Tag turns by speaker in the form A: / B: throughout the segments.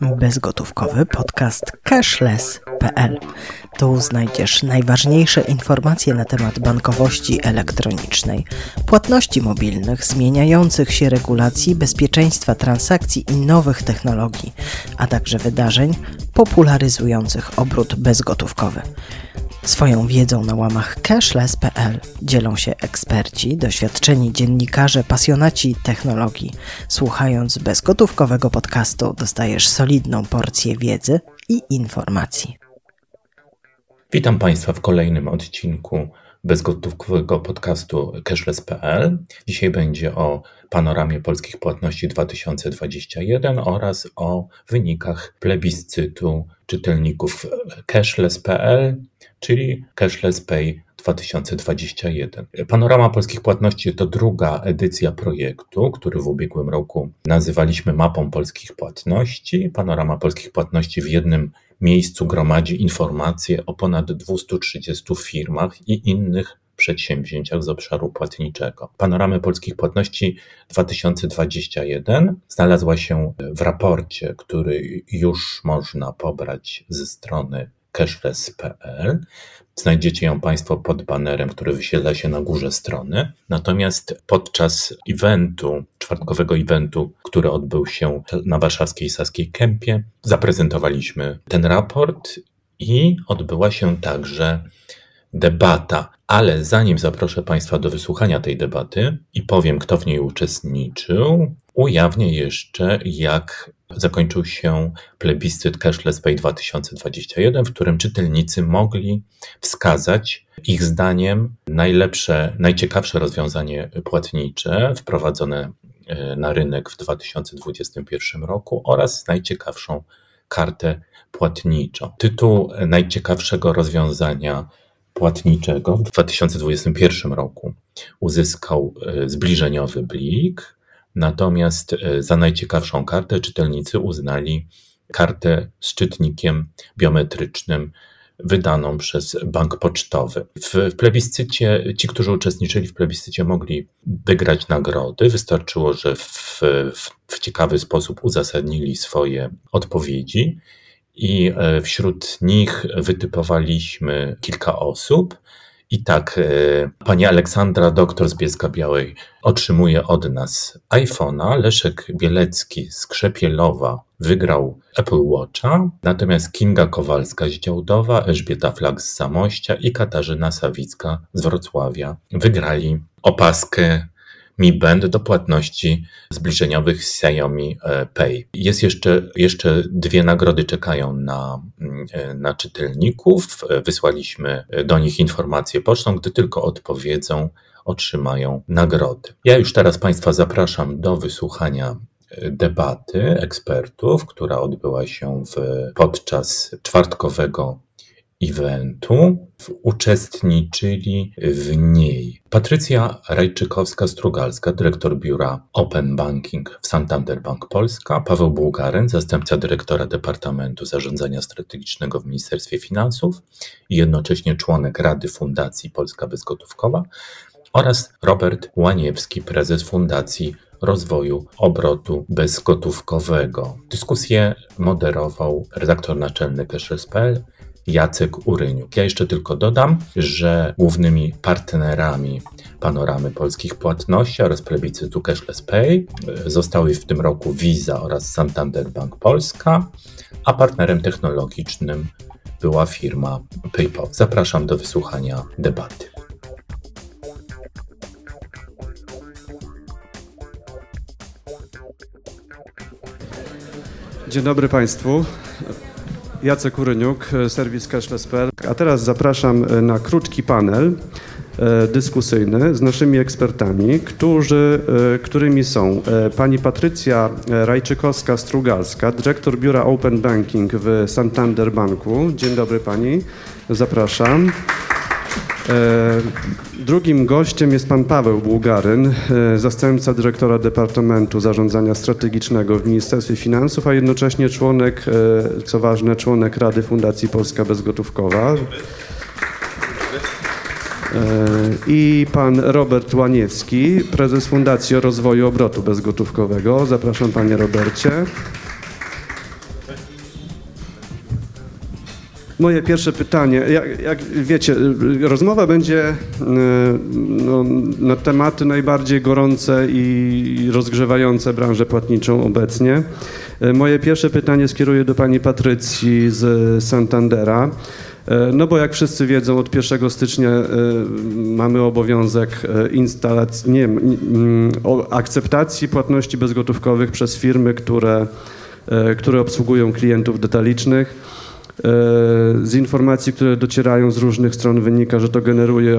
A: bezgotówkowy podcast cashless.pl. Tu znajdziesz najważniejsze informacje na temat bankowości elektronicznej, płatności mobilnych, zmieniających się regulacji, bezpieczeństwa transakcji i nowych technologii, a także wydarzeń popularyzujących obrót bezgotówkowy. Swoją wiedzą na łamach cashless.pl dzielą się eksperci, doświadczeni dziennikarze, pasjonaci technologii. Słuchając bezgotówkowego podcastu dostajesz solidną porcję wiedzy i informacji.
B: Witam Państwa w kolejnym odcinku bezgotówkowego podcastu cashless.pl. Dzisiaj będzie o panoramie polskich płatności 2021 oraz o wynikach plebiscytu czytelników cashless.pl, czyli Cashless Pay 2021. Panorama polskich płatności to druga edycja projektu, który w ubiegłym roku nazywaliśmy mapą polskich płatności. Panorama polskich płatności w jednym miejscu gromadzi informacje o ponad 230 firmach i innych przedsięwzięciach z obszaru płatniczego. Panoramy polskich płatności 2021 znalazła się w raporcie, który już można pobrać ze strony cashless.pl. Znajdziecie ją Państwo pod banerem, który wyświetla się na górze strony. Natomiast podczas eventu, czwartkowego eventu, który odbył się na warszawskiej Saskiej Kępie, zaprezentowaliśmy ten raport i odbyła się także debata. Ale zanim zaproszę Państwa do wysłuchania tej debaty i powiem, kto w niej uczestniczył, ujawnię jeszcze, jak zakończył się plebiscyt Cashless Pay 2021, w którym czytelnicy mogli wskazać ich zdaniem najlepsze, najciekawsze rozwiązanie płatnicze wprowadzone e, na rynek w 2021 roku oraz najciekawszą kartę płatniczą. Tytuł najciekawszego rozwiązania płatniczego w 2021 roku uzyskał e, zbliżeniowy blik, Natomiast e, za najciekawszą kartę czytelnicy uznali kartę z czytnikiem biometrycznym wydaną przez bank pocztowy. W plebiscycie, ci, którzy uczestniczyli w plebiscycie, mogli wygrać nagrody. Wystarczyło, że w, w, w ciekawy sposób uzasadnili swoje odpowiedzi. I e, wśród nich wytypowaliśmy kilka osób, i tak, e, pani Aleksandra, doktor z Bielska Białej, otrzymuje od nas iPhone'a. Leszek Bielecki z Krzepielowa wygrał Apple Watcha, natomiast Kinga Kowalska z Działdowa, Elżbieta Flak z Zamościa i Katarzyna Sawicka z Wrocławia wygrali opaskę mi Band do płatności zbliżeniowych z Xiaomi e, Pay. Jest jeszcze, jeszcze dwie nagrody czekają na, mm, e, na czytelników. Wysłaliśmy do nich informacje pocztą, gdy tylko odpowiedzą, otrzymają nagrody. Ja już teraz Państwa zapraszam do wysłuchania e, debaty ekspertów, która odbyła się w, podczas czwartkowego eventu uczestniczyli w niej Patrycja Rajczykowska-Strugalska, dyrektor biura Open Banking w Santander Bank Polska, Paweł Bułgaren, zastępca dyrektora Departamentu Zarządzania Strategicznego w Ministerstwie Finansów i jednocześnie członek Rady Fundacji Polska Bezgotówkowa oraz Robert Łaniewski, prezes Fundacji Rozwoju Obrotu Bezgotówkowego. Dyskusję moderował redaktor naczelny Cashless.pl Jacek Uryniuk. Ja jeszcze tylko dodam, że głównymi partnerami panoramy polskich płatności oraz plebiscytu Cashless Pay e, zostały w tym roku Visa oraz Santander Bank Polska, a partnerem technologicznym była firma PayPal. Zapraszam do wysłuchania debaty.
C: Dzień dobry Państwu. Jacek Uryniuk, serwis Cashless.pl. A teraz zapraszam e, na krótki panel e, dyskusyjny z naszymi ekspertami, którzy, e, którymi są pani Patrycja Rajczykowska-Strugalska, dyrektor biura Open Banking w Santander Banku. Dzień dobry pani, zapraszam. E, drugim gościem jest pan Paweł Bułgaryn, e, zastępca dyrektora Departamentu Zarządzania Strategicznego w Ministerstwie Finansów, a jednocześnie członek, e, co ważne, członek Rady Fundacji Polska Bezgotówkowa. I pan Robert Łaniewski, prezes Fundacji Rozwoju Obrotu Bezgotówkowego. Zapraszam panie Robercie. Moje pierwsze pytanie. Jak, jak wiecie, rozmowa będzie no, na tematy najbardziej gorące i rozgrzewające branżę płatniczą obecnie. Moje pierwsze pytanie skieruję do pani Patrycji z Santandera. No bo jak wszyscy wiedzą, od 1 stycznia mamy obowiązek instalacji, nie, akceptacji płatności bezgotówkowych przez firmy, które, które obsługują klientów detalicznych. Z informacji, które docierają z różnych stron wynika, że to generuje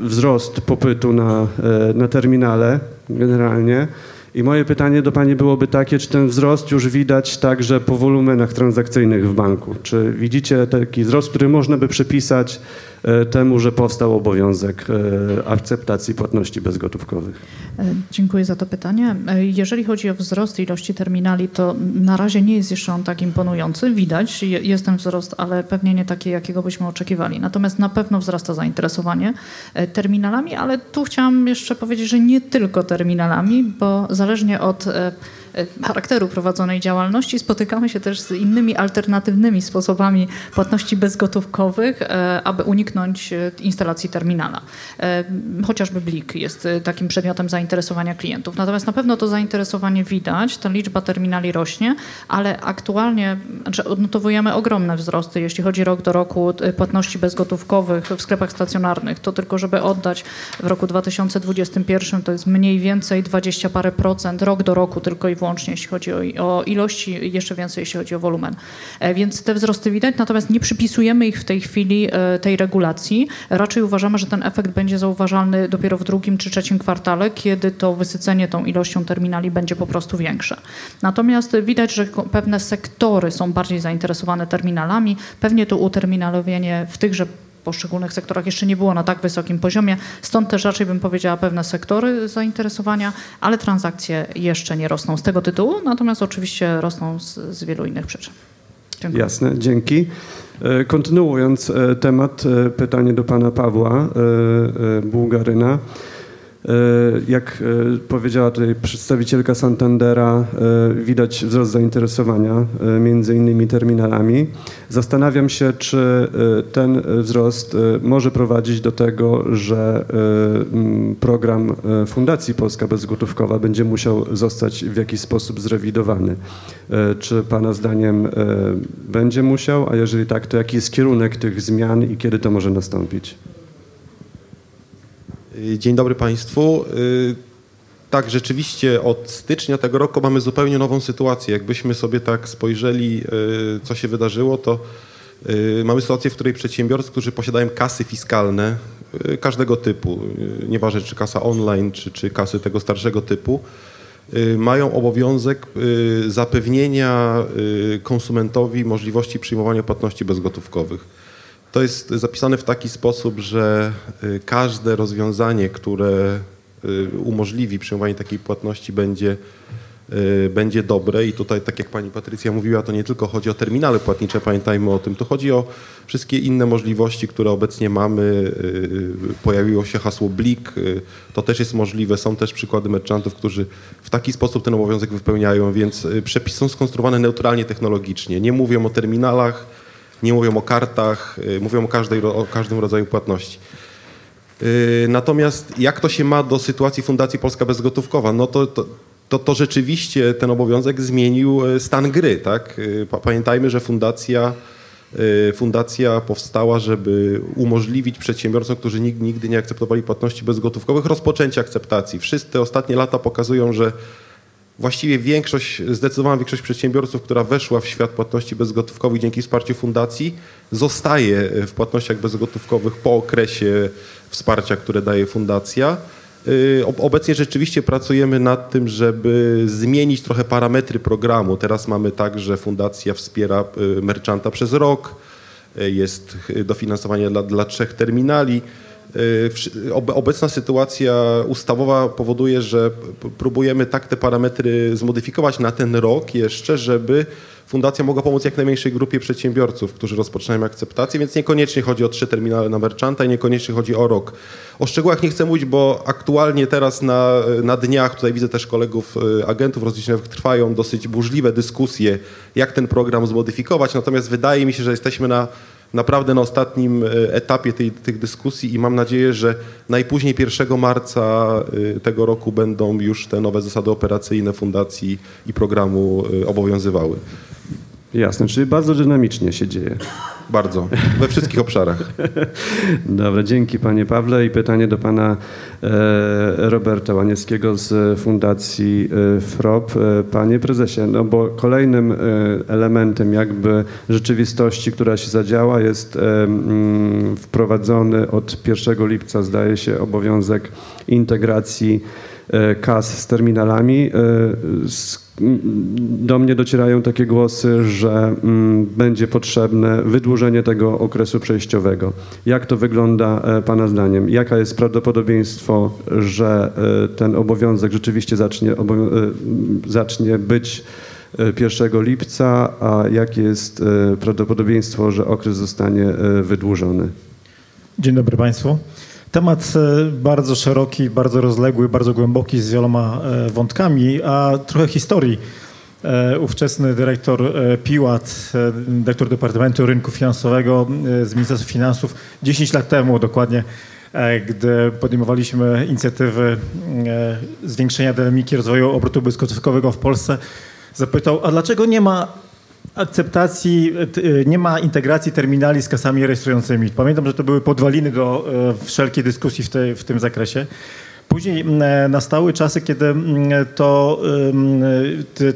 C: wzrost popytu na, na terminale generalnie. I moje pytanie do Pani byłoby takie, czy ten wzrost już widać także po wolumenach transakcyjnych w banku? Czy widzicie taki wzrost, który można by przypisać E, temu, że powstał obowiązek e, akceptacji płatności bezgotówkowych.
D: E, dziękuję za to pytanie. Jeżeli chodzi o wzrost ilości terminali, to na razie nie jest jeszcze on tak imponujący. Widać, jest ten wzrost, ale pewnie nie taki, jakiego byśmy oczekiwali. Natomiast na pewno wzrasta zainteresowanie terminalami, ale tu chciałam jeszcze powiedzieć, że nie tylko terminalami, bo zależnie od E, charakteru prowadzonej działalności spotykamy się też z innymi alternatywnymi sposobami płatności bezgotówkowych, e, aby uniknąć e, instalacji terminala. Chociażby Blik jest takim przedmiotem zainteresowania klientów. Natomiast na pewno to zainteresowanie widać, ta liczba terminali rośnie, ale aktualnie znaczy odnotowujemy ogromne wzrosty, jeśli chodzi rok do roku płatności bezgotówkowych w sklepach stacjonarnych. To tylko, żeby oddać w roku 2021 to jest mniej więcej 20 parę procent rok do roku tylko i wyłącznie, jeśli chodzi o, o jeszcze więcej, jeśli chodzi o wolumen. E, więc te wzrosty widać, natomiast nie przypisujemy ich w tej chwili e, tej regulacji. Raczej uważamy, że ten efekt będzie zauważalny dopiero w drugim czy trzecim kwartale, kiedy to wysycenie tą ilością terminali będzie po prostu większe. Natomiast widać, że pewne sektory są bardziej zainteresowane terminalami. Pewnie to uterminalowienie w tychże poszczególnych sektorach jeszcze nie było na tak wysokim poziomie. Stąd też raczej bym powiedziała pewne sektory zainteresowania, ale transakcje jeszcze nie rosną z tego tytułu, natomiast oczywiście rosną z, z wielu innych przyczyn.
C: Dziękuję. Jasne, dzięki. E, kontynuując e, temat, e, pytanie do pana Pawła Bułgaryna. E, jak e, powiedziała tutaj przedstawicielka Santandera, e, widać wzrost zainteresowania między innymi terminalami. Zastanawiam się, czy ten wzrost może prowadzić do tego, że program Fundacji Polska Bezgotówkowa będzie musiał zostać w jakiś sposób zrewidowany. Czy Pana zdaniem będzie musiał, a jeżeli tak, to jaki jest kierunek tych zmian i kiedy to może nastąpić?
E: Y, dzień dobry Państwu. Y, tak, rzeczywiście od stycznia tego roku mamy zupełnie nową sytuację. Jakbyśmy sobie tak spojrzeli, y, co się wydarzyło, to mamy sytuację, w której przedsiębiorcy, którzy posiadają kasy fiskalne każdego typu, nieważne czy kasa online, czy, czy kasy tego starszego typu, mają obowiązek zapewnienia konsumentowi możliwości przyjmowania płatności bezgotówkowych. To jest zapisane w taki sposób, że y, każde rozwiązanie, które y, umożliwi przyjmowanie takiej płatności będzie, y, będzie dobre i tutaj, tak jak pani Patrycja mówiła, to nie tylko chodzi o terminale płatnicze, pamiętajmy o tym, to chodzi o wszystkie inne możliwości, które obecnie mamy. Pojawiło się hasło Blik, to też jest możliwe. Są też przykłady merchantów, którzy w taki sposób ten obowiązek wypełniają, więc przepisy są skonstruowane neutralnie technologicznie. Nie mówią o terminalach, nie mówią o kartach, y, mówią o, każdej, o każdym rodzaju płatności. Y, natomiast jak to się ma do sytuacji Fundacji Polska Bezgotówkowa? No to, to, to, to rzeczywiście ten obowiązek zmienił y, stan gry. Tak? Pamiętajmy, że fundacja, fundacja powstała, żeby umożliwić przedsiębiorcom, którzy nigdy nie akceptowali płatności bezgotówkowych, rozpoczęcie akceptacji. Wszystkie ostatnie lata pokazują, że właściwie większość, zdecydowana większość przedsiębiorców, która weszła w świat płatności bezgotówkowych dzięki wsparciu fundacji, zostaje w płatnościach bezgotówkowych po okresie wsparcia, które daje fundacja. Y, obecnie rzeczywiście pracujemy nad tym, żeby zmienić trochę parametry programu. Teraz mamy tak, że fundacja wspiera y, merchanta przez rok, y, jest dofinansowanie dla, dla trzech terminali. Y, obecna sytuacja ustawowa powoduje, że próbujemy tak te parametry zmodyfikować na ten rok jeszcze, żeby fundacja mogła pomóc jak najmniejszej grupie przedsiębiorców, którzy rozpoczynają akceptację, więc niekoniecznie chodzi o trzy terminale na merchanta i niekoniecznie chodzi o rok. O szczegółach nie chcę mówić, bo aktualnie teraz na, na dniach, tutaj widzę też kolegów y, agentów rozliczeniowych, trwają dosyć burzliwe dyskusje, jak ten program zmodyfikować, natomiast wydaje mi się, że jesteśmy na naprawdę na ostatnim etapie tej, tych dyskusji i mam nadzieję, że najpóźniej 1 marca tego roku będą już te nowe zasady operacyjne fundacji i programu obowiązywały.
C: Jasne, czyli bardzo dynamicznie się dzieje.
E: Bardzo, we wszystkich obszarach.
C: Dobra, dzięki panie Pawle i pytanie do pana e, Roberta Łanieckiego z Fundacji e, FROP. E, panie prezesie, no bo kolejnym elementem jakby rzeczywistości, która się zadziała jest mm, wprowadzony od 1 lipca zdaje się obowiązek integracji kas z terminalami. Z do mnie docierają takie głosy, że mm, będzie potrzebne wydłużenie tego okresu przejściowego. Jak to wygląda e, Pana zdaniem? Jaka jest prawdopodobieństwo, że e, ten obowiązek rzeczywiście zacznie, e, zacznie być 1 lipca, a jakie jest prawdopodobieństwo, że okres zostanie wydłużony?
F: Dzień dobry Państwu. Temat e, bardzo szeroki, bardzo rozległy, bardzo głęboki, z wieloma e, wątkami, a trochę historii. E, ówczesny dyrektor Piłat, dyrektor Departamentu Rynku Finansowego z Ministerstwa Finansów 10 lat temu dokładnie, gdy podejmowaliśmy inicjatywy zwiększenia dynamiki rozwoju obrotu bezgotówkowego w Polsce, zapytał, a dlaczego nie ma akceptacji, y, nie ma integracji terminali z kasami rejestrującymi. Pamiętam, że to były podwaliny do e, wszelkiej dyskusji w, tej, w tym zakresie. Później e, nastały czasy, kiedy to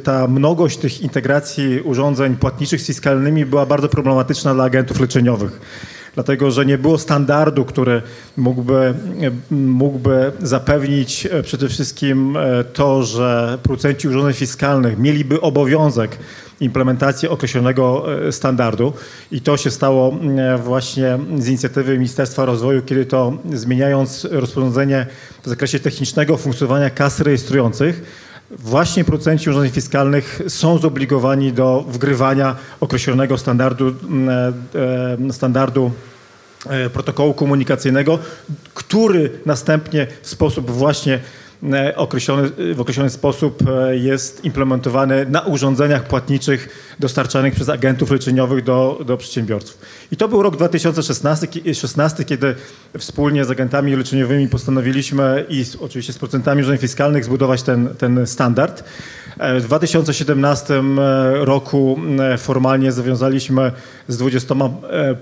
F: ta mnogość tych integracji urządzeń płatniczych z fiskalnymi była bardzo problematyczna dla agentów leczeniowych. Dlatego, że nie było standardu, który mógłby, mógłby zapewnić e, przede wszystkim to, że producenci urządzeń fiskalnych mieliby obowiązek implementację określonego e, standardu. I to się stało e, właśnie z inicjatywy Ministerstwa Rozwoju, kiedy to zmieniając rozporządzenie w zakresie technicznego funkcjonowania kas rejestrujących, właśnie producenci urządzeń fiskalnych są zobligowani do wgrywania określonego standardu, e, standardu protokołu komunikacyjnego, który następnie w sposób właśnie E, określony, w określony sposób e, jest implementowany na urządzeniach płatniczych dostarczanych przez agentów leczeniowych do, do przedsiębiorców. I to był rok 2016, kiedy wspólnie z agentami leczeniowymi postanowiliśmy i oczywiście z procentami urządzeń fiskalnych zbudować ten, ten standard. E, w 2017 roku formalnie zawiązaliśmy z 20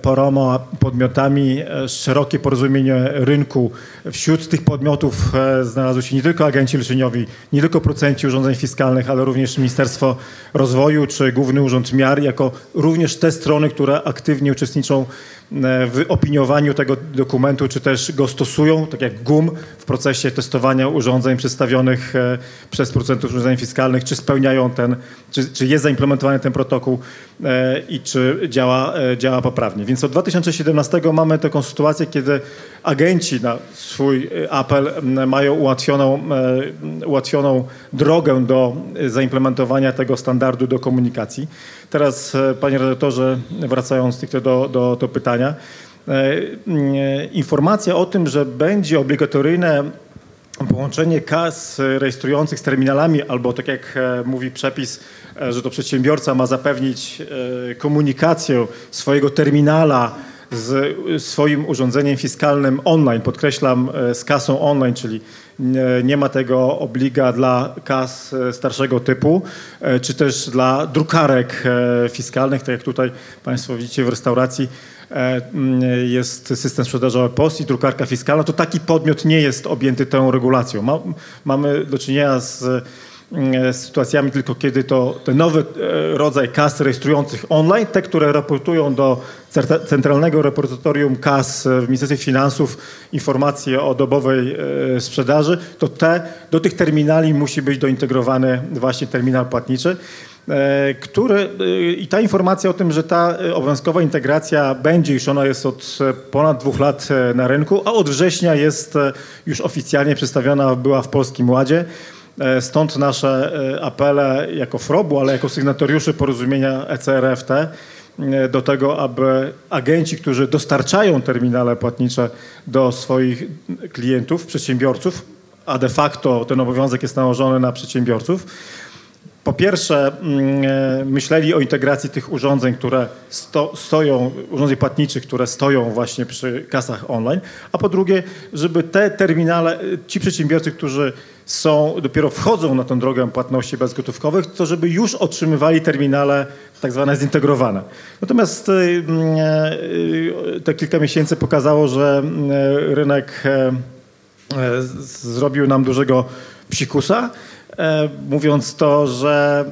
F: paroma podmiotami szerokie porozumienie rynku. Wśród tych podmiotów znalazły się nie tylko agenci leczeniowi, nie tylko procenci urządzeń fiskalnych, ale również Ministerstwo Rozwoju czy Główny Urząd Miar, jako również te strony, które aktywnie uczestniczą E, w opiniowaniu tego dokumentu, czy też go stosują, tak jak GUM w procesie testowania urządzeń przedstawionych e, przez producentów urządzeń fiskalnych, czy spełniają ten, czy, czy jest zaimplementowany ten protokół. e, i czy działa, działa poprawnie. Więc od 2017 mamy taką sytuację, kiedy agenci na swój apel mają ułatwioną, ułatwioną drogę do zaimplementowania tego standardu do komunikacji. Teraz, panie redaktorze, wracając stricte do, do, do pytania. E, informacja o tym, że będzie obligatoryjne połączenie kas rejestrujących z terminalami, albo tak jak e, mówi przepis, e, że to przedsiębiorca ma zapewnić komunikację swojego terminala z swoim urządzeniem fiskalnym online, podkreślam z kasą online, czyli nie ma tego obliga dla kas starszego typu, czy też dla drukarek fiskalnych, tak jak tutaj Państwo widzicie w restauracji, E, jest system sprzedażowy POS i drukarka fiskalna, to taki podmiot nie jest objęty tą regulacją. Ma, mamy do czynienia z sytuacjami tylko kiedy to ten nowy e, rodzaj kas rejestrujących online, te, które raportują do Centralnego Repozytorium Kas w Ministerstwie Finansów informacje o dobowej e, sprzedaży, to te, do tych terminali musi być dointegrowany właśnie terminal płatniczy. E, który, e, i ta informacja o tym, że ta e, obowiązkowa integracja będzie, już ona jest od ponad dwóch lat na rynku, a od września jest już oficjalnie przedstawiona, była w Polskim Ładzie. Stąd nasze apele jako FROB-u, ale jako sygnatariuszy porozumienia ECRFT do tego, aby agenci, którzy dostarczają terminale płatnicze do swoich klientów, przedsiębiorców, a de facto ten obowiązek jest nałożony na przedsiębiorców, po pierwsze mm, e, myśleli o integracji tych urządzeń, które sto, stoją, urządzeń płatniczych, które stoją właśnie przy kasach online, a po drugie, żeby te terminale, ci przedsiębiorcy, którzy są, dopiero wchodzą na tę drogę płatności bezgotówkowych, to żeby już otrzymywali terminale tak zwane zintegrowane. Natomiast e, e, te kilka miesięcy pokazało, że rynek zrobił nam dużego psikusa, mówiąc to, że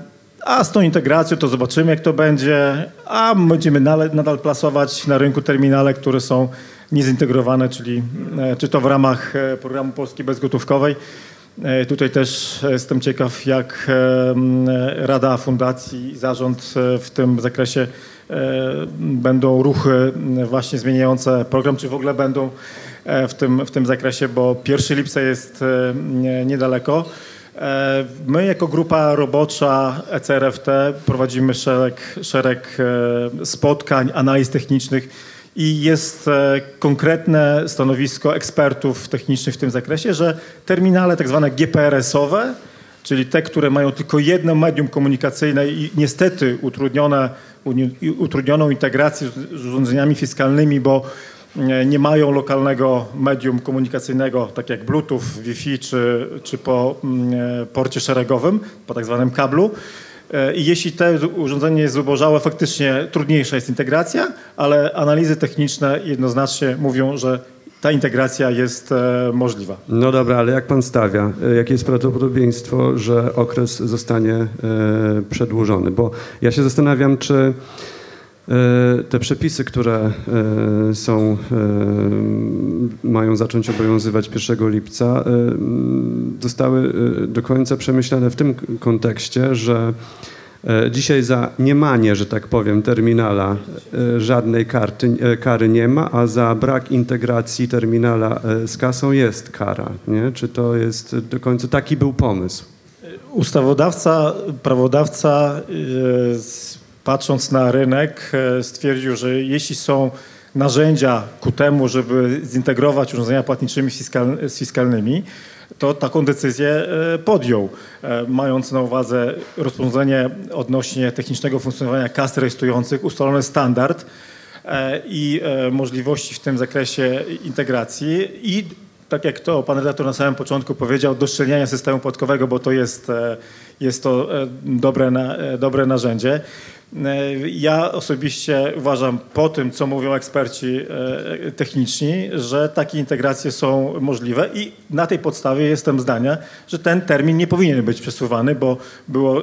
F: a z tą integracją to zobaczymy, jak to będzie, a będziemy nadal plasować na rynku terminale, które są niezintegrowane, czyli czy to w ramach programu Polski Bezgotówkowej, E, tutaj też jestem ciekaw, jak e, Rada Fundacji i zarząd e, w tym zakresie będą ruchy właśnie zmieniające program, czy w ogóle będą w tym, w tym zakresie, bo 1 lipca jest niedaleko. My jako grupa robocza ECRFT prowadzimy szereg, szereg spotkań, analiz technicznych i jest e, konkretne stanowisko ekspertów technicznych w tym zakresie, że terminale tak zwane GPRS-owe, czyli te, które mają tylko jedno medium komunikacyjne i niestety utrudnione, utrudnioną integrację z urządzeniami fiskalnymi, bo e, nie mają lokalnego medium komunikacyjnego, tak jak Bluetooth, Wi-Fi czy, czy po mm, e, porcie szeregowym, po tak zwanym kablu, I jeśli to urządzenie jest zubożałe, faktycznie trudniejsza jest integracja, ale analizy techniczne jednoznacznie mówią, że ta integracja jest e, możliwa.
C: No dobra, ale jak pan stawia? E, jakie jest prawdopodobieństwo, że okres zostanie przedłużony? Bo ja się zastanawiam, czy te przepisy, które są, mają zacząć obowiązywać 1 lipca, zostały do końca przemyślane w tym kontekście, że Dzisiaj za niemanie, że tak powiem, terminala żadnej karty, kary nie ma, a za brak integracji terminala z kasą jest kara. Nie? Czy to jest do końca taki był pomysł?
F: Ustawodawca, prawodawca patrząc na rynek, e, stwierdził, że jeśli są narzędzia ku temu, żeby zintegrować urządzenia płatniczymi z fiskalnymi, to taką decyzję e, podjął, e, mając na uwadze rozporządzenie odnośnie technicznego funkcjonowania kas rejestrujących, ustalony standard i możliwości w tym zakresie integracji i tak jak to pan redaktor na samym początku powiedział, doszczelniania systemu podatkowego, bo to jest, jest to dobre, dobre narzędzie. E, ja osobiście uważam po tym, co mówią eksperci e, techniczni, że takie integracje są możliwe i na tej podstawie jestem zdania, że ten termin nie powinien być przesuwany, bo było,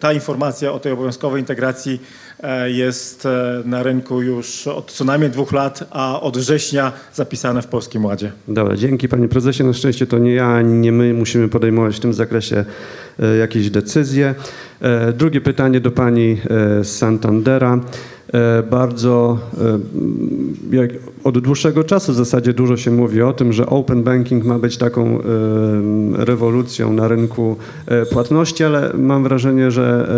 F: ta informacja o tej obowiązkowej integracji e, jest na rynku już od co najmniej dwóch lat, a od września zapisane w Polskim Ładzie.
C: Dobra, dzięki panie prezesie. Na szczęście to nie ja, ani nie my musimy podejmować w tym zakresie jakieś decyzje. E, drugie pytanie do pani e, z Santandera. E, bardzo jak od dłuższego czasu w zasadzie dużo się mówi o tym, że open banking ma być taką rewolucją na rynku płatności, ale mam wrażenie, że,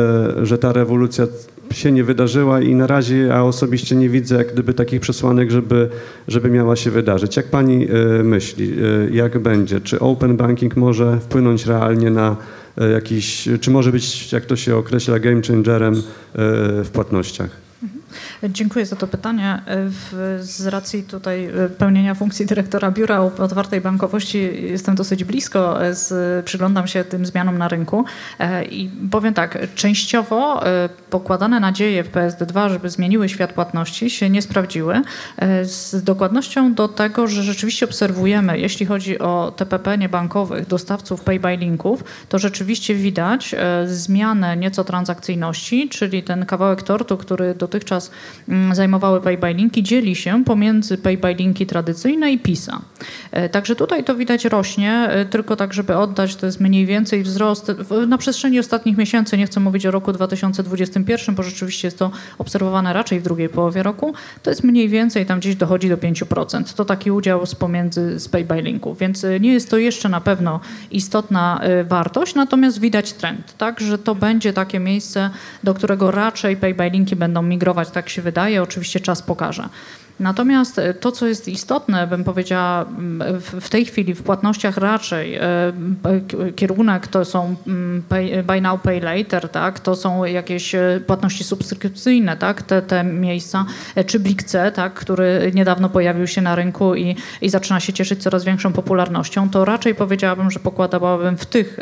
C: że ta rewolucja się nie wydarzyła i na razie ja osobiście nie widzę jak gdyby takich przesłanek, żeby, żeby miała się wydarzyć. Jak pani myśli, jak będzie? Czy open banking może wpłynąć realnie na E, jakiś, czy może być, jak to się określa, game changerem e, w płatnościach?
D: Dziękuję za to pytanie. W, z racji tutaj e, pełnienia funkcji dyrektora Biura Otwartej Bankowości jestem dosyć blisko, z, przyglądam się tym zmianom na rynku i powiem tak, częściowo pokładane nadzieje w PSD2, żeby zmieniły świat płatności się nie sprawdziły z dokładnością do tego, że rzeczywiście obserwujemy, jeśli chodzi o TPP niebankowych, dostawców pay by linków, to rzeczywiście widać zmianę nieco transakcyjności, czyli ten kawałek tortu, który dotychczas mm, zajmowały paybylinki, dzieli się pomiędzy paybylinki tradycyjne i PISA. E, także tutaj to widać rośnie, e, tylko tak, żeby oddać, to jest mniej więcej wzrost na przestrzeni ostatnich miesięcy, nie chcę mówić o roku 2021, bo rzeczywiście jest to obserwowane raczej w drugiej połowie roku, to jest mniej więcej, tam gdzieś dochodzi do 5%. To taki udział z pomiędzy z więc e, nie jest to jeszcze na pewno istotna wartość, natomiast widać trend, tak, że to będzie takie miejsce, do którego raczej paybylinki będą migrować, tak się wydaje. Oczywiście czas pokaże. Natomiast to, co jest istotne, bym powiedziała, w tej chwili w płatnościach raczej kierunek to są pay, buy now, pay later, tak? to są jakieś płatności subskrypcyjne, tak? te, te miejsca, czy Blikce, tak? który niedawno pojawił się na rynku i, i zaczyna się cieszyć coraz większą popularnością, to raczej powiedziałabym, że pokładałabym w tych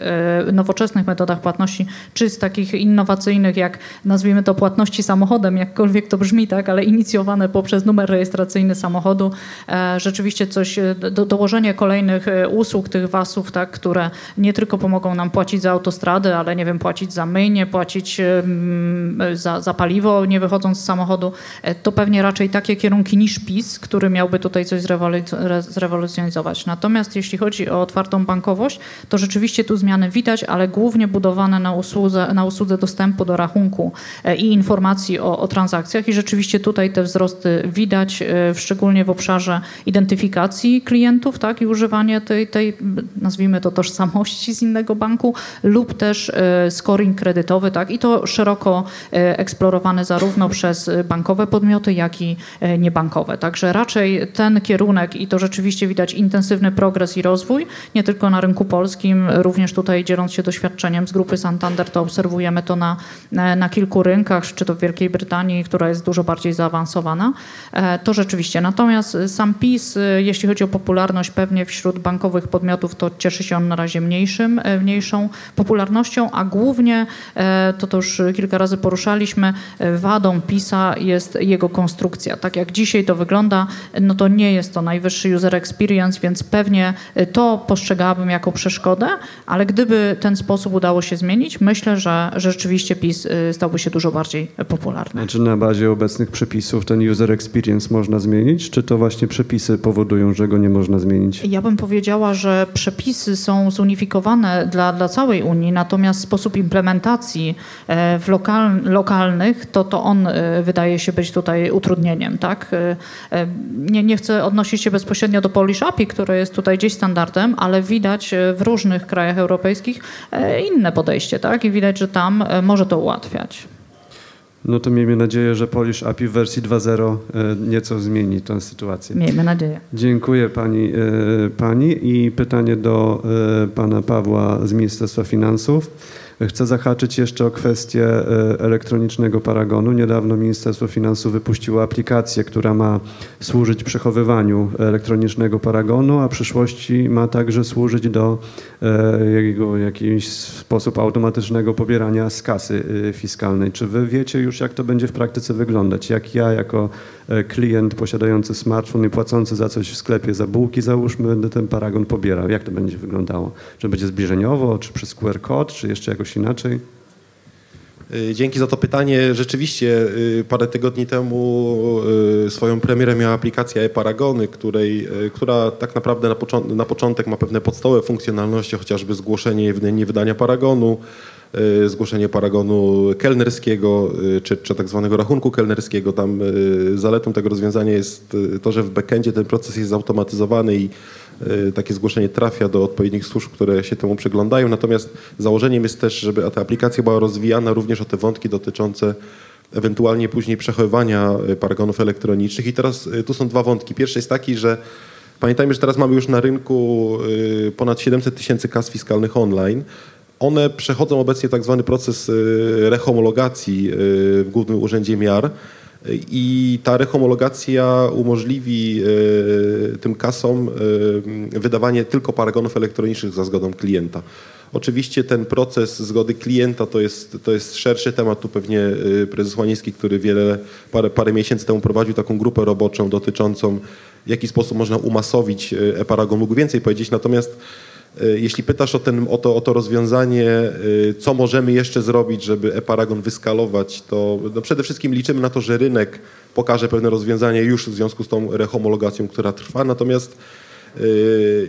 D: nowoczesnych metodach płatności, czy z takich innowacyjnych, jak nazwijmy to płatności samochodem, jakkolwiek to brzmi, tak, ale inicjowane poprzez numer rejestracyjny samochodu, e, rzeczywiście coś, e, do, dołożenie kolejnych e, usług tych wasów, tak, które nie tylko pomogą nam płacić za autostrady, ale nie wiem, płacić za myjnie, płacić za, za paliwo, nie wychodząc z samochodu, to pewnie raczej takie kierunki niż PiS, który miałby tutaj coś zrewolucjonizować. Natomiast jeśli chodzi o otwartą bankowość, to rzeczywiście tu zmiany widać, ale głównie budowane na usłudze, na usłudze dostępu do rachunku i informacji o, o transakcjach. I rzeczywiście tutaj te wzrosty widać, e, szczególnie w obszarze identyfikacji klientów tak, i używania tej, tej, nazwijmy to, tożsamości z innego banku lub też e, scoring kredytowy tak, i to szeroko e, eksplorowane zarówno przez bankowe podmioty, jak i niebankowe. Także raczej ten kierunek i to rzeczywiście widać intensywny progres i rozwój, nie tylko na rynku polskim, również tutaj dzieląc się doświadczeniem z grupy Santander, to obserwujemy to na, na kilku rynkach, czy to w Wielkiej Brytanii, która jest dużo bardziej zaawansowana, e, to rzeczywiście. Natomiast sam PiS, e, jeśli chodzi o popularność, pewnie wśród bankowych podmiotów, to cieszy się on na razie mniejszym, e, mniejszą popularnością, a głównie, to to już kilka razy poruszaliśmy, wadą PiSa jest jego konstrukcja. Tak jak dzisiaj to wygląda, no to nie jest to najwyższy user experience, więc pewnie to postrzegałabym jako przeszkodę, ale gdyby ten sposób udało się zmienić, myślę, że, rzeczywiście PiS stałby się dużo bardziej popularny.
C: Czy na bazie obecnych przepisów ten user experience można zmienić, czy to właśnie przepisy powodują, że go nie można zmienić?
D: Ja bym powiedziała, że przepisy są zunifikowane dla, dla całej Unii, natomiast sposób implementacji e, w lokal, lokalnych, to, to on e, wydaje się być tutaj utrudnieniem. Tak? E, nie, nie chcę odnosić się bezpośrednio do Polish API, które jest tutaj gdzieś standardem, ale widać w różnych krajach europejskich inne podejście. Tak? I widać, że tam może to ułatwiać.
C: No to miejmy nadzieję, że Polish API w wersji 2.0 e, nieco zmieni tę sytuację.
D: Miejmy nadzieję.
C: Dziękuję pani, e, pani i pytanie do e, pana Pawła z Ministerstwa Finansów. Chcę zahaczyć jeszcze o kwestię e, elektronicznego paragonu. Niedawno Ministerstwo Finansów wypuściło aplikację, która ma służyć przechowywaniu elektronicznego paragonu, a w przyszłości ma także służyć do e, jego jakiś sposób automatycznego pobierania z kasy e, fiskalnej. Czy wy wiecie już, jak to będzie w praktyce wyglądać? Jak ja jako klient posiadający smartfon i płacący za coś w sklepie, za bułki załóżmy, będę ten paragon pobierał? Jak to będzie wyglądało? Czy będzie zbliżeniowo, czy przez QR kod, czy jeszcze jakoś jakoś inaczej?
E: Y, dzięki za to pytanie. Rzeczywiście y, parę tygodni temu y, swoją premierę miała aplikacja e-Paragony, której, która tak naprawdę na, na początek ma pewne podstawowe funkcjonalności, chociażby zgłoszenie niewydania paragonu, zgłoszenie paragonu kelnerskiego, czy, czy tak zwanego rachunku kelnerskiego. Tam zaletą tego rozwiązania jest to, że w backendzie ten proces jest zautomatyzowany i takie zgłoszenie trafia do odpowiednich służb, które się temu przyglądają. Natomiast założeniem jest też, żeby ta aplikacja była rozwijana również o te wątki dotyczące ewentualnie później przechowywania y, paragonów elektronicznych. I teraz y, tu są dwa wątki. Pierwszy jest taki, że pamiętajmy, że teraz mamy już na rynku ponad 700 tysięcy kas fiskalnych online. One przechodzą obecnie tak zwany proces rehomologacji w Głównym Urzędzie Miar. I ta rehomologacja umożliwi e, tym kasom e, wydawanie tylko paragonów elektronicznych za zgodą klienta. Oczywiście ten proces zgody klienta to jest, to jest szerszy temat. Tu pewnie e, prezes Łaniński, który wiele, parę, parę miesięcy temu prowadził taką grupę roboczą dotyczącą w jaki sposób można umasowić e-paragon, mógł więcej powiedzieć. Natomiast jeśli pytasz o, ten, o, to, o to rozwiązanie, e, co możemy jeszcze zrobić, żeby e-Paragon wyskalować, to no przede wszystkim liczymy na to, że rynek pokaże pewne rozwiązanie już w związku z tą rehomologacją, która trwa. Natomiast e,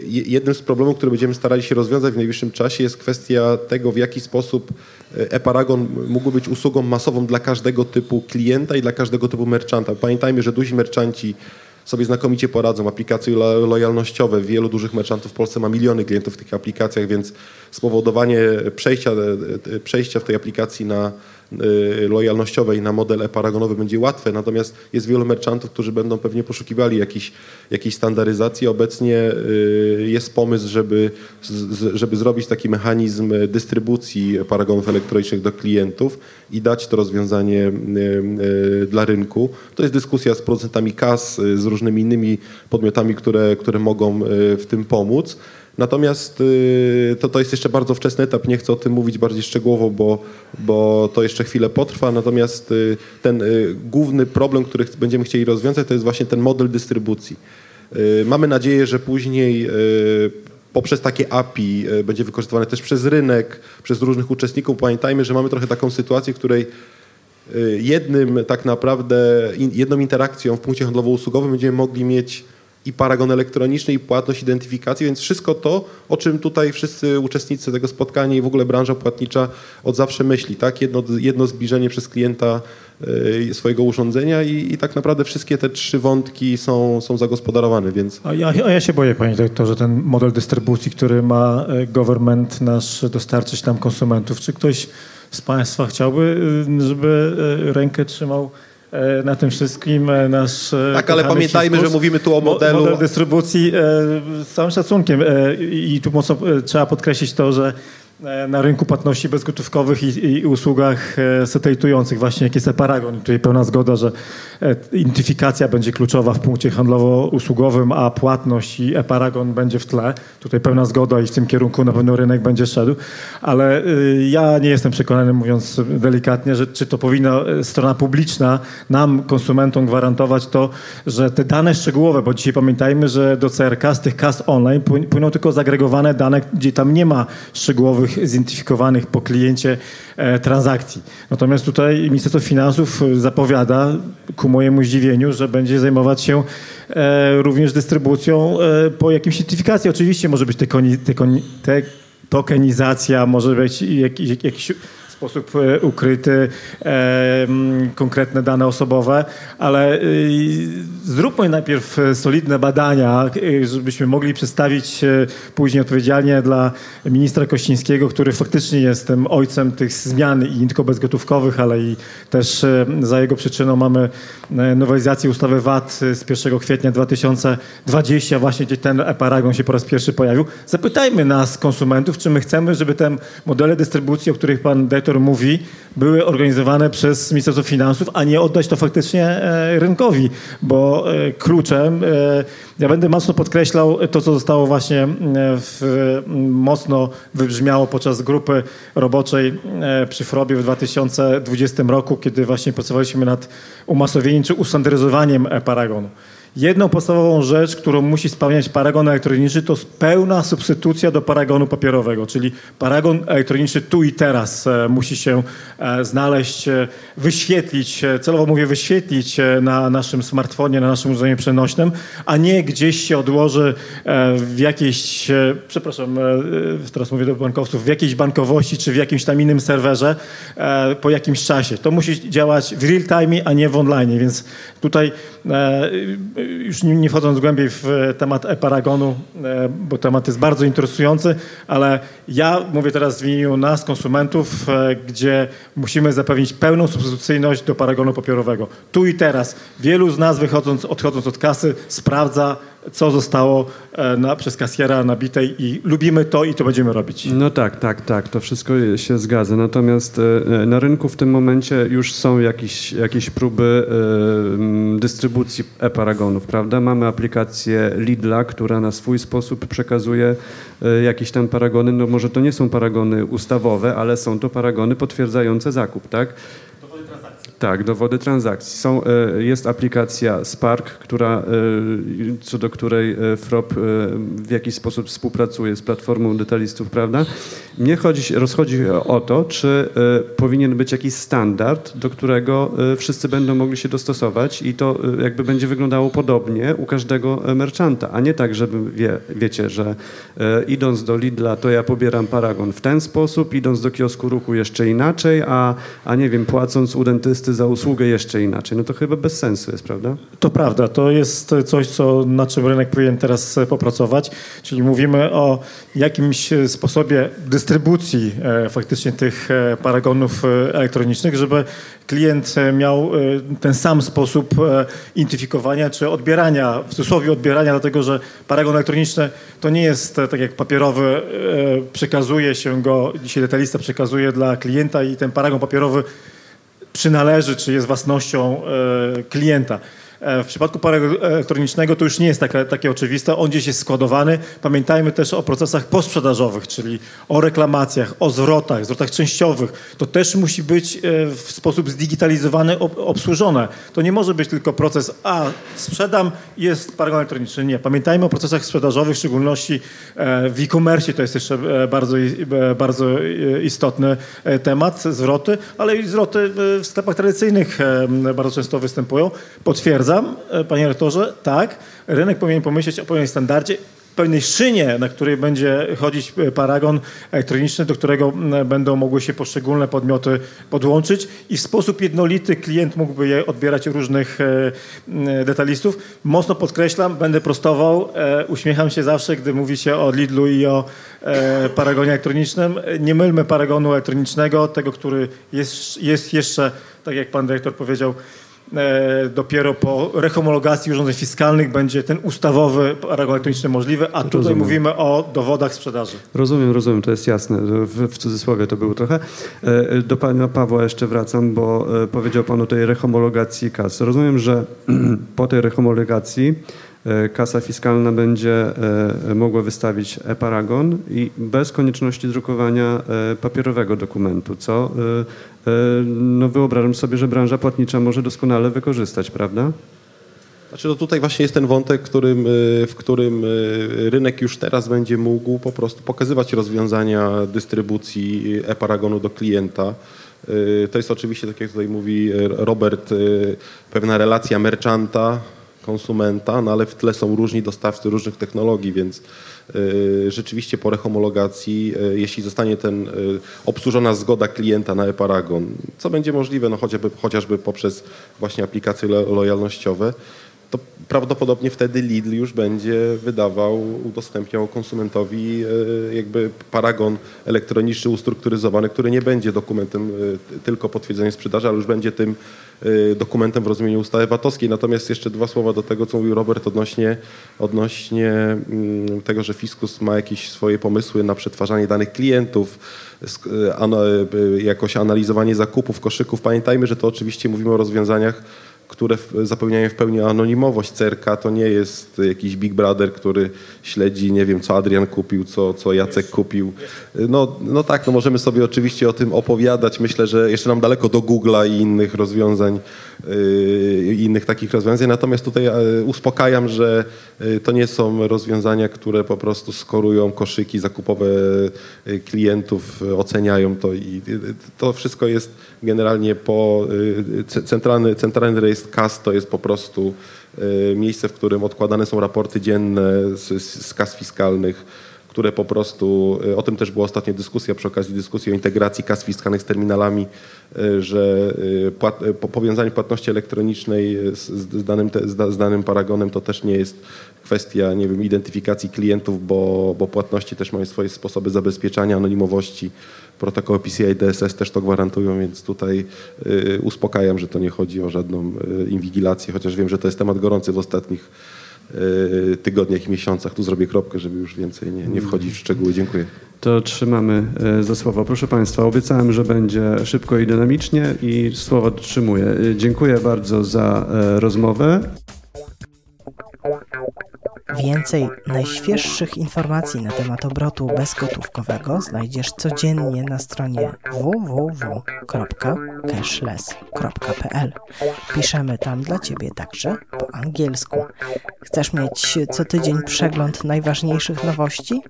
E: jednym z problemów, który będziemy starali się rozwiązać w najbliższym czasie jest kwestia tego, w jaki sposób e-Paragon mógł być usługą masową dla każdego typu klienta i dla każdego typu merchanta. Pamiętajmy, że duzi merchanci sobie znakomicie poradzą. Aplikacje lojalnościowe, wielu dużych merchantów w Polsce ma miliony klientów w tych aplikacjach, więc spowodowanie przejścia, przejścia w tej aplikacji na lojalnościowej na model e-paragonowy będzie łatwe, natomiast jest wielu merchantów, którzy będą pewnie poszukiwali jakiejś, jakiejś standaryzacji. Obecnie jest pomysł, żeby, żeby zrobić taki mechanizm dystrybucji paragonów elektronicznych do klientów i dać to rozwiązanie dla rynku. To jest dyskusja z producentami kas, z różnymi innymi podmiotami, które, które mogą w tym pomóc. Natomiast y, to, to jest jeszcze bardzo wczesny etap, nie chcę o tym mówić bardziej szczegółowo, bo, bo to jeszcze chwilę potrwa. Natomiast y, ten y, główny problem, który będziemy chcieli rozwiązać, to jest właśnie ten model dystrybucji. Mamy nadzieję, że później poprzez takie API będzie wykorzystywane też przez rynek, przez różnych uczestników. Pamiętajmy, że mamy trochę taką sytuację, w której jednym tak naprawdę, jedną interakcją w punkcie handlowo-usługowym będziemy mogli mieć i paragon elektroniczny, i płatność, identyfikacji, więc wszystko to, o czym tutaj wszyscy uczestnicy tego spotkania i w ogóle branża płatnicza od zawsze myśli, tak? Jedno, jedno zbliżenie przez klienta y, swojego urządzenia i, i, tak naprawdę wszystkie te trzy wątki są, są zagospodarowane, więc...
F: A ja, a ja się boję, panie dyrektorze, ten model dystrybucji, który ma e, government nasz dostarczyć nam konsumentów. Czy ktoś z państwa chciałby, y, żeby e, rękę trzymał E, na tym wszystkim e, nasz.
E: E, tak, ale pamiętajmy, że mówimy tu o modelu.
F: Model dystrybucji z całym szacunkiem i tu mocno trzeba podkreślić to, że E, na rynku płatności bezgotówkowych i, i usługach e, satelitujących, właśnie jak jest e-paragon. Tutaj pełna zgoda, że e, identyfikacja będzie kluczowa w punkcie handlowo-usługowym, a płatność i e-paragon będzie w tle. Tutaj pełna zgoda i w tym kierunku na pewno rynek będzie szedł, ale ja nie jestem przekonany, mówiąc delikatnie, że czy to powinna strona publiczna nam, konsumentom gwarantować to, że te dane szczegółowe, bo dzisiaj pamiętajmy, że do CRK z tych kas online płyną tylko zagregowane dane, gdzie tam nie ma szczegółowych zidentyfikowanych po kliencie e, transakcji. Natomiast tutaj Ministerstwo Finansów zapowiada, ku mojemu zdziwieniu, że będzie zajmować się e, również dystrybucją e, po jakimś identyfikacji. Oczywiście może być te, te, te tokenizacja, może być jakiś, jakiś sposób e, ukryty e, konkretne dane osobowe, ale e, zróbmy najpierw solidne badania, żebyśmy mogli przedstawić później odpowiedzialnie dla ministra Kościńskiego, który faktycznie jest tym ojcem tych zmian i nie tylko bezgotówkowych, ale i też za jego przyczyną mamy nowelizację ustawy VAT z 1 kwietnia 2020, właśnie gdzie ten e-paragon się po raz pierwszy pojawił. Zapytajmy nas, konsumentów, czy my chcemy, żeby te modele dystrybucji, o których pan dyrektor dyrektor mówi, były organizowane przez Ministerstwo Finansów, a nie oddać to faktycznie e, rynkowi, bo e, kluczem, e, ja będę mocno podkreślał to, co zostało właśnie w, mocno wybrzmiało podczas grupy roboczej przy Frobie w 2020 roku, kiedy właśnie pracowaliśmy nad umasowieniem czy ustandaryzowaniem paragonu. Jedną podstawową rzecz, którą musi spełniać paragon elektroniczny, to pełna substytucja do paragonu papierowego, czyli paragon elektroniczny tu i teraz e, musi się e, znaleźć, e, wyświetlić, celowo mówię wyświetlić na naszym smartfonie, na naszym urządzeniu przenośnym, a nie gdzieś się odłoży w jakiejś, przepraszam, teraz mówię do bankowców, w jakiejś bankowości czy w jakimś tam innym serwerze po jakimś czasie. To musi działać w real time, a nie w online, więc tutaj już nie, wchodząc głębiej w e, temat e-paragonu, e, bo temat jest bardzo interesujący, ale ja mówię teraz w imieniu nas, konsumentów, e, gdzie musimy zapewnić pełną substytucyjność do paragonu papierowego. Tu i teraz. Wielu z nas wychodząc, odchodząc od kasy sprawdza, co zostało e, na, przez kasjera nabitej i lubimy to i to będziemy robić.
C: No tak, tak, tak, to wszystko się zgadza. Natomiast e, na rynku w tym momencie już są jakieś, jakieś próby e, dystrybucji e-paragonów, prawda? Mamy aplikację Lidla, która na swój sposób przekazuje jakieś tam paragony, no może to nie są paragony ustawowe, ale są to paragony potwierdzające zakup, tak? Tak, dowody transakcji. Są, e, jest aplikacja Spark, która, e, co do której e, FROP w jakiś sposób współpracuje z platformą detalistów, prawda? Mnie chodzi, rozchodzi o to, czy powinien być jakiś standard, do którego wszyscy będą mogli się dostosować i to jakby będzie wyglądało podobnie u każdego merchanta, a nie tak, żeby wie, wiecie, że idąc do Lidla, to ja pobieram paragon w ten sposób, idąc do kiosku ruchu jeszcze inaczej, a, a nie wiem, płacąc u dentysty za usługę jeszcze inaczej. No to chyba bez sensu jest, prawda?
F: To prawda, to jest coś, co, nad czym rynek powinien teraz popracować, czyli mówimy o jakimś sposobie dystrybucji e, faktycznie tych e, paragonów e, elektronicznych, żeby klient miał ten sam sposób identyfikowania czy odbierania, w cudzysłowie odbierania, dlatego że paragon elektroniczny to nie jest tak jak papierowy, przekazuje się go, dzisiaj detalista przekazuje dla klienta i ten paragon papierowy przynależy, czy jest własnością klienta. E, w przypadku paragu elektronicznego to już nie jest takie, takie oczywiste. On gdzieś jest składowany. Pamiętajmy też o procesach posprzedażowych, czyli o reklamacjach, o zwrotach, zwrotach częściowych. To też musi być e, w sposób zdigitalizowany, obsłużone. To nie może być tylko proces, a sprzedam, jest paragon elektroniczny. Nie. Pamiętajmy o procesach sprzedażowych, w szczególności e, w e-commerce to jest jeszcze bardzo, bardzo istotny temat, zwroty, ale i zwroty w sklepach tradycyjnych bardzo często występują. Potwierdzam, Potwierdzam, e, panie rektorze, tak, rynek powinien pomyśleć o pewnym standardzie, pewnej szynie, na której będzie chodzić e, paragon elektroniczny, do którego będą mogły się poszczególne podmioty podłączyć i w sposób jednolity klient mógłby je odbierać różnych e, detalistów. Mocno podkreślam, będę prostował, uśmiecham się zawsze, gdy mówi się o Lidlu i o paragonie elektronicznym. Nie mylmy paragonu elektronicznego, tego, który jest, jest jeszcze, tak jak pan dyrektor powiedział, dopiero po rehomologacji urządzeń fiskalnych będzie ten ustawowy paragon elektroniczny możliwy, a tutaj rozumiem. mówimy o dowodach sprzedaży.
C: Rozumiem, rozumiem, to jest jasne. W, w cudzysłowie to było trochę. E, do pana Pawła jeszcze wracam, bo e, powiedział pan o tej rehomologacji kas. Rozumiem, że po tej rehomologacji E, kasa fiskalna będzie e, mogła wystawić e-paragon i bez konieczności drukowania e, papierowego dokumentu, co no wyobrażam sobie, że branża płatnicza może doskonale wykorzystać, prawda?
E: Znaczy no tutaj właśnie jest ten wątek, którym, w którym rynek już teraz będzie mógł po prostu pokazywać rozwiązania dystrybucji e-paragonu do klienta. To jest oczywiście, tak jak tutaj mówi Robert, pewna relacja merchanta konsumenta, no ale w tle są różni dostawcy różnych technologii, więc y, rzeczywiście po rehomologacji, y, jeśli zostanie ten y, obsłużona zgoda klienta na e-paragon, co będzie możliwe, no chociażby, chociażby poprzez właśnie aplikacje lojalnościowe, to prawdopodobnie wtedy Lidl już będzie wydawał, udostępniał konsumentowi jakby paragon elektroniczny ustrukturyzowany, który nie będzie dokumentem tylko potwierdzeniem sprzedaży, ale już będzie tym dokumentem w rozumieniu ustawy VAT-owskiej. Natomiast jeszcze dwa słowa do tego, co mówił Robert odnośnie, odnośnie mm, tego, że Fiskus ma jakieś swoje pomysły na przetwarzanie danych klientów, y, y, jakoś analizowanie zakupów, koszyków. Pamiętajmy, że to oczywiście mówimy o rozwiązaniach które zapewniają w pełni anonimowość CRK. To nie jest jakiś Big Brother, który śledzi, nie wiem, co Adrian kupił, co, co Jacek kupił. No, no tak, no możemy sobie oczywiście o tym opowiadać. Myślę, że jeszcze nam daleko do Google'a i innych rozwiązań, yy, innych takich rozwiązań. Natomiast tutaj yy, uspokajam, że yy, to nie są rozwiązania, które po prostu skorują koszyki zakupowe yy, klientów, oceniają to i to wszystko jest generalnie po centralny, centralny rejestr jest kas, to jest po prostu y, miejsce, w którym odkładane są raporty dzienne z, z kas fiskalnych, które po prostu, y, o tym też była ostatnia dyskusja przy okazji dyskusji o integracji kas fiskalnych z terminalami, y, że płat, powiązanie płatności elektronicznej z, z, danym, z, danym paragonem to też nie jest kwestia, nie wiem, identyfikacji klientów, bo, bo płatności też mają swoje sposoby zabezpieczania anonimowości. Protokoły PCI DSS też to gwarantują, więc tutaj uspokajam, że to nie chodzi o żadną inwigilację, chociaż wiem, że to jest temat gorący w ostatnich tygodniach i miesiącach. Tu zrobię kropkę, żeby już więcej nie, nie wchodzić w szczegóły. Dziękuję.
C: To trzymamy za słowo. Proszę Państwa, obiecałem, że będzie szybko i dynamicznie i słowo dotrzymuję. Dziękuję bardzo za rozmowę.
A: Więcej najświeższych informacji na temat obrotu bezgotówkowego znajdziesz codziennie na stronie www.cashless.pl. Piszemy tam dla Ciebie także po angielsku. Chcesz mieć co tydzień przegląd najważniejszych nowości?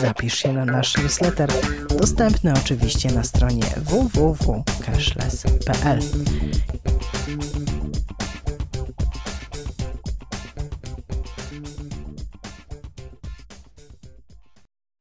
A: Zapisz się na nasz newsletter, dostępny oczywiście na stronie www.cashless.pl.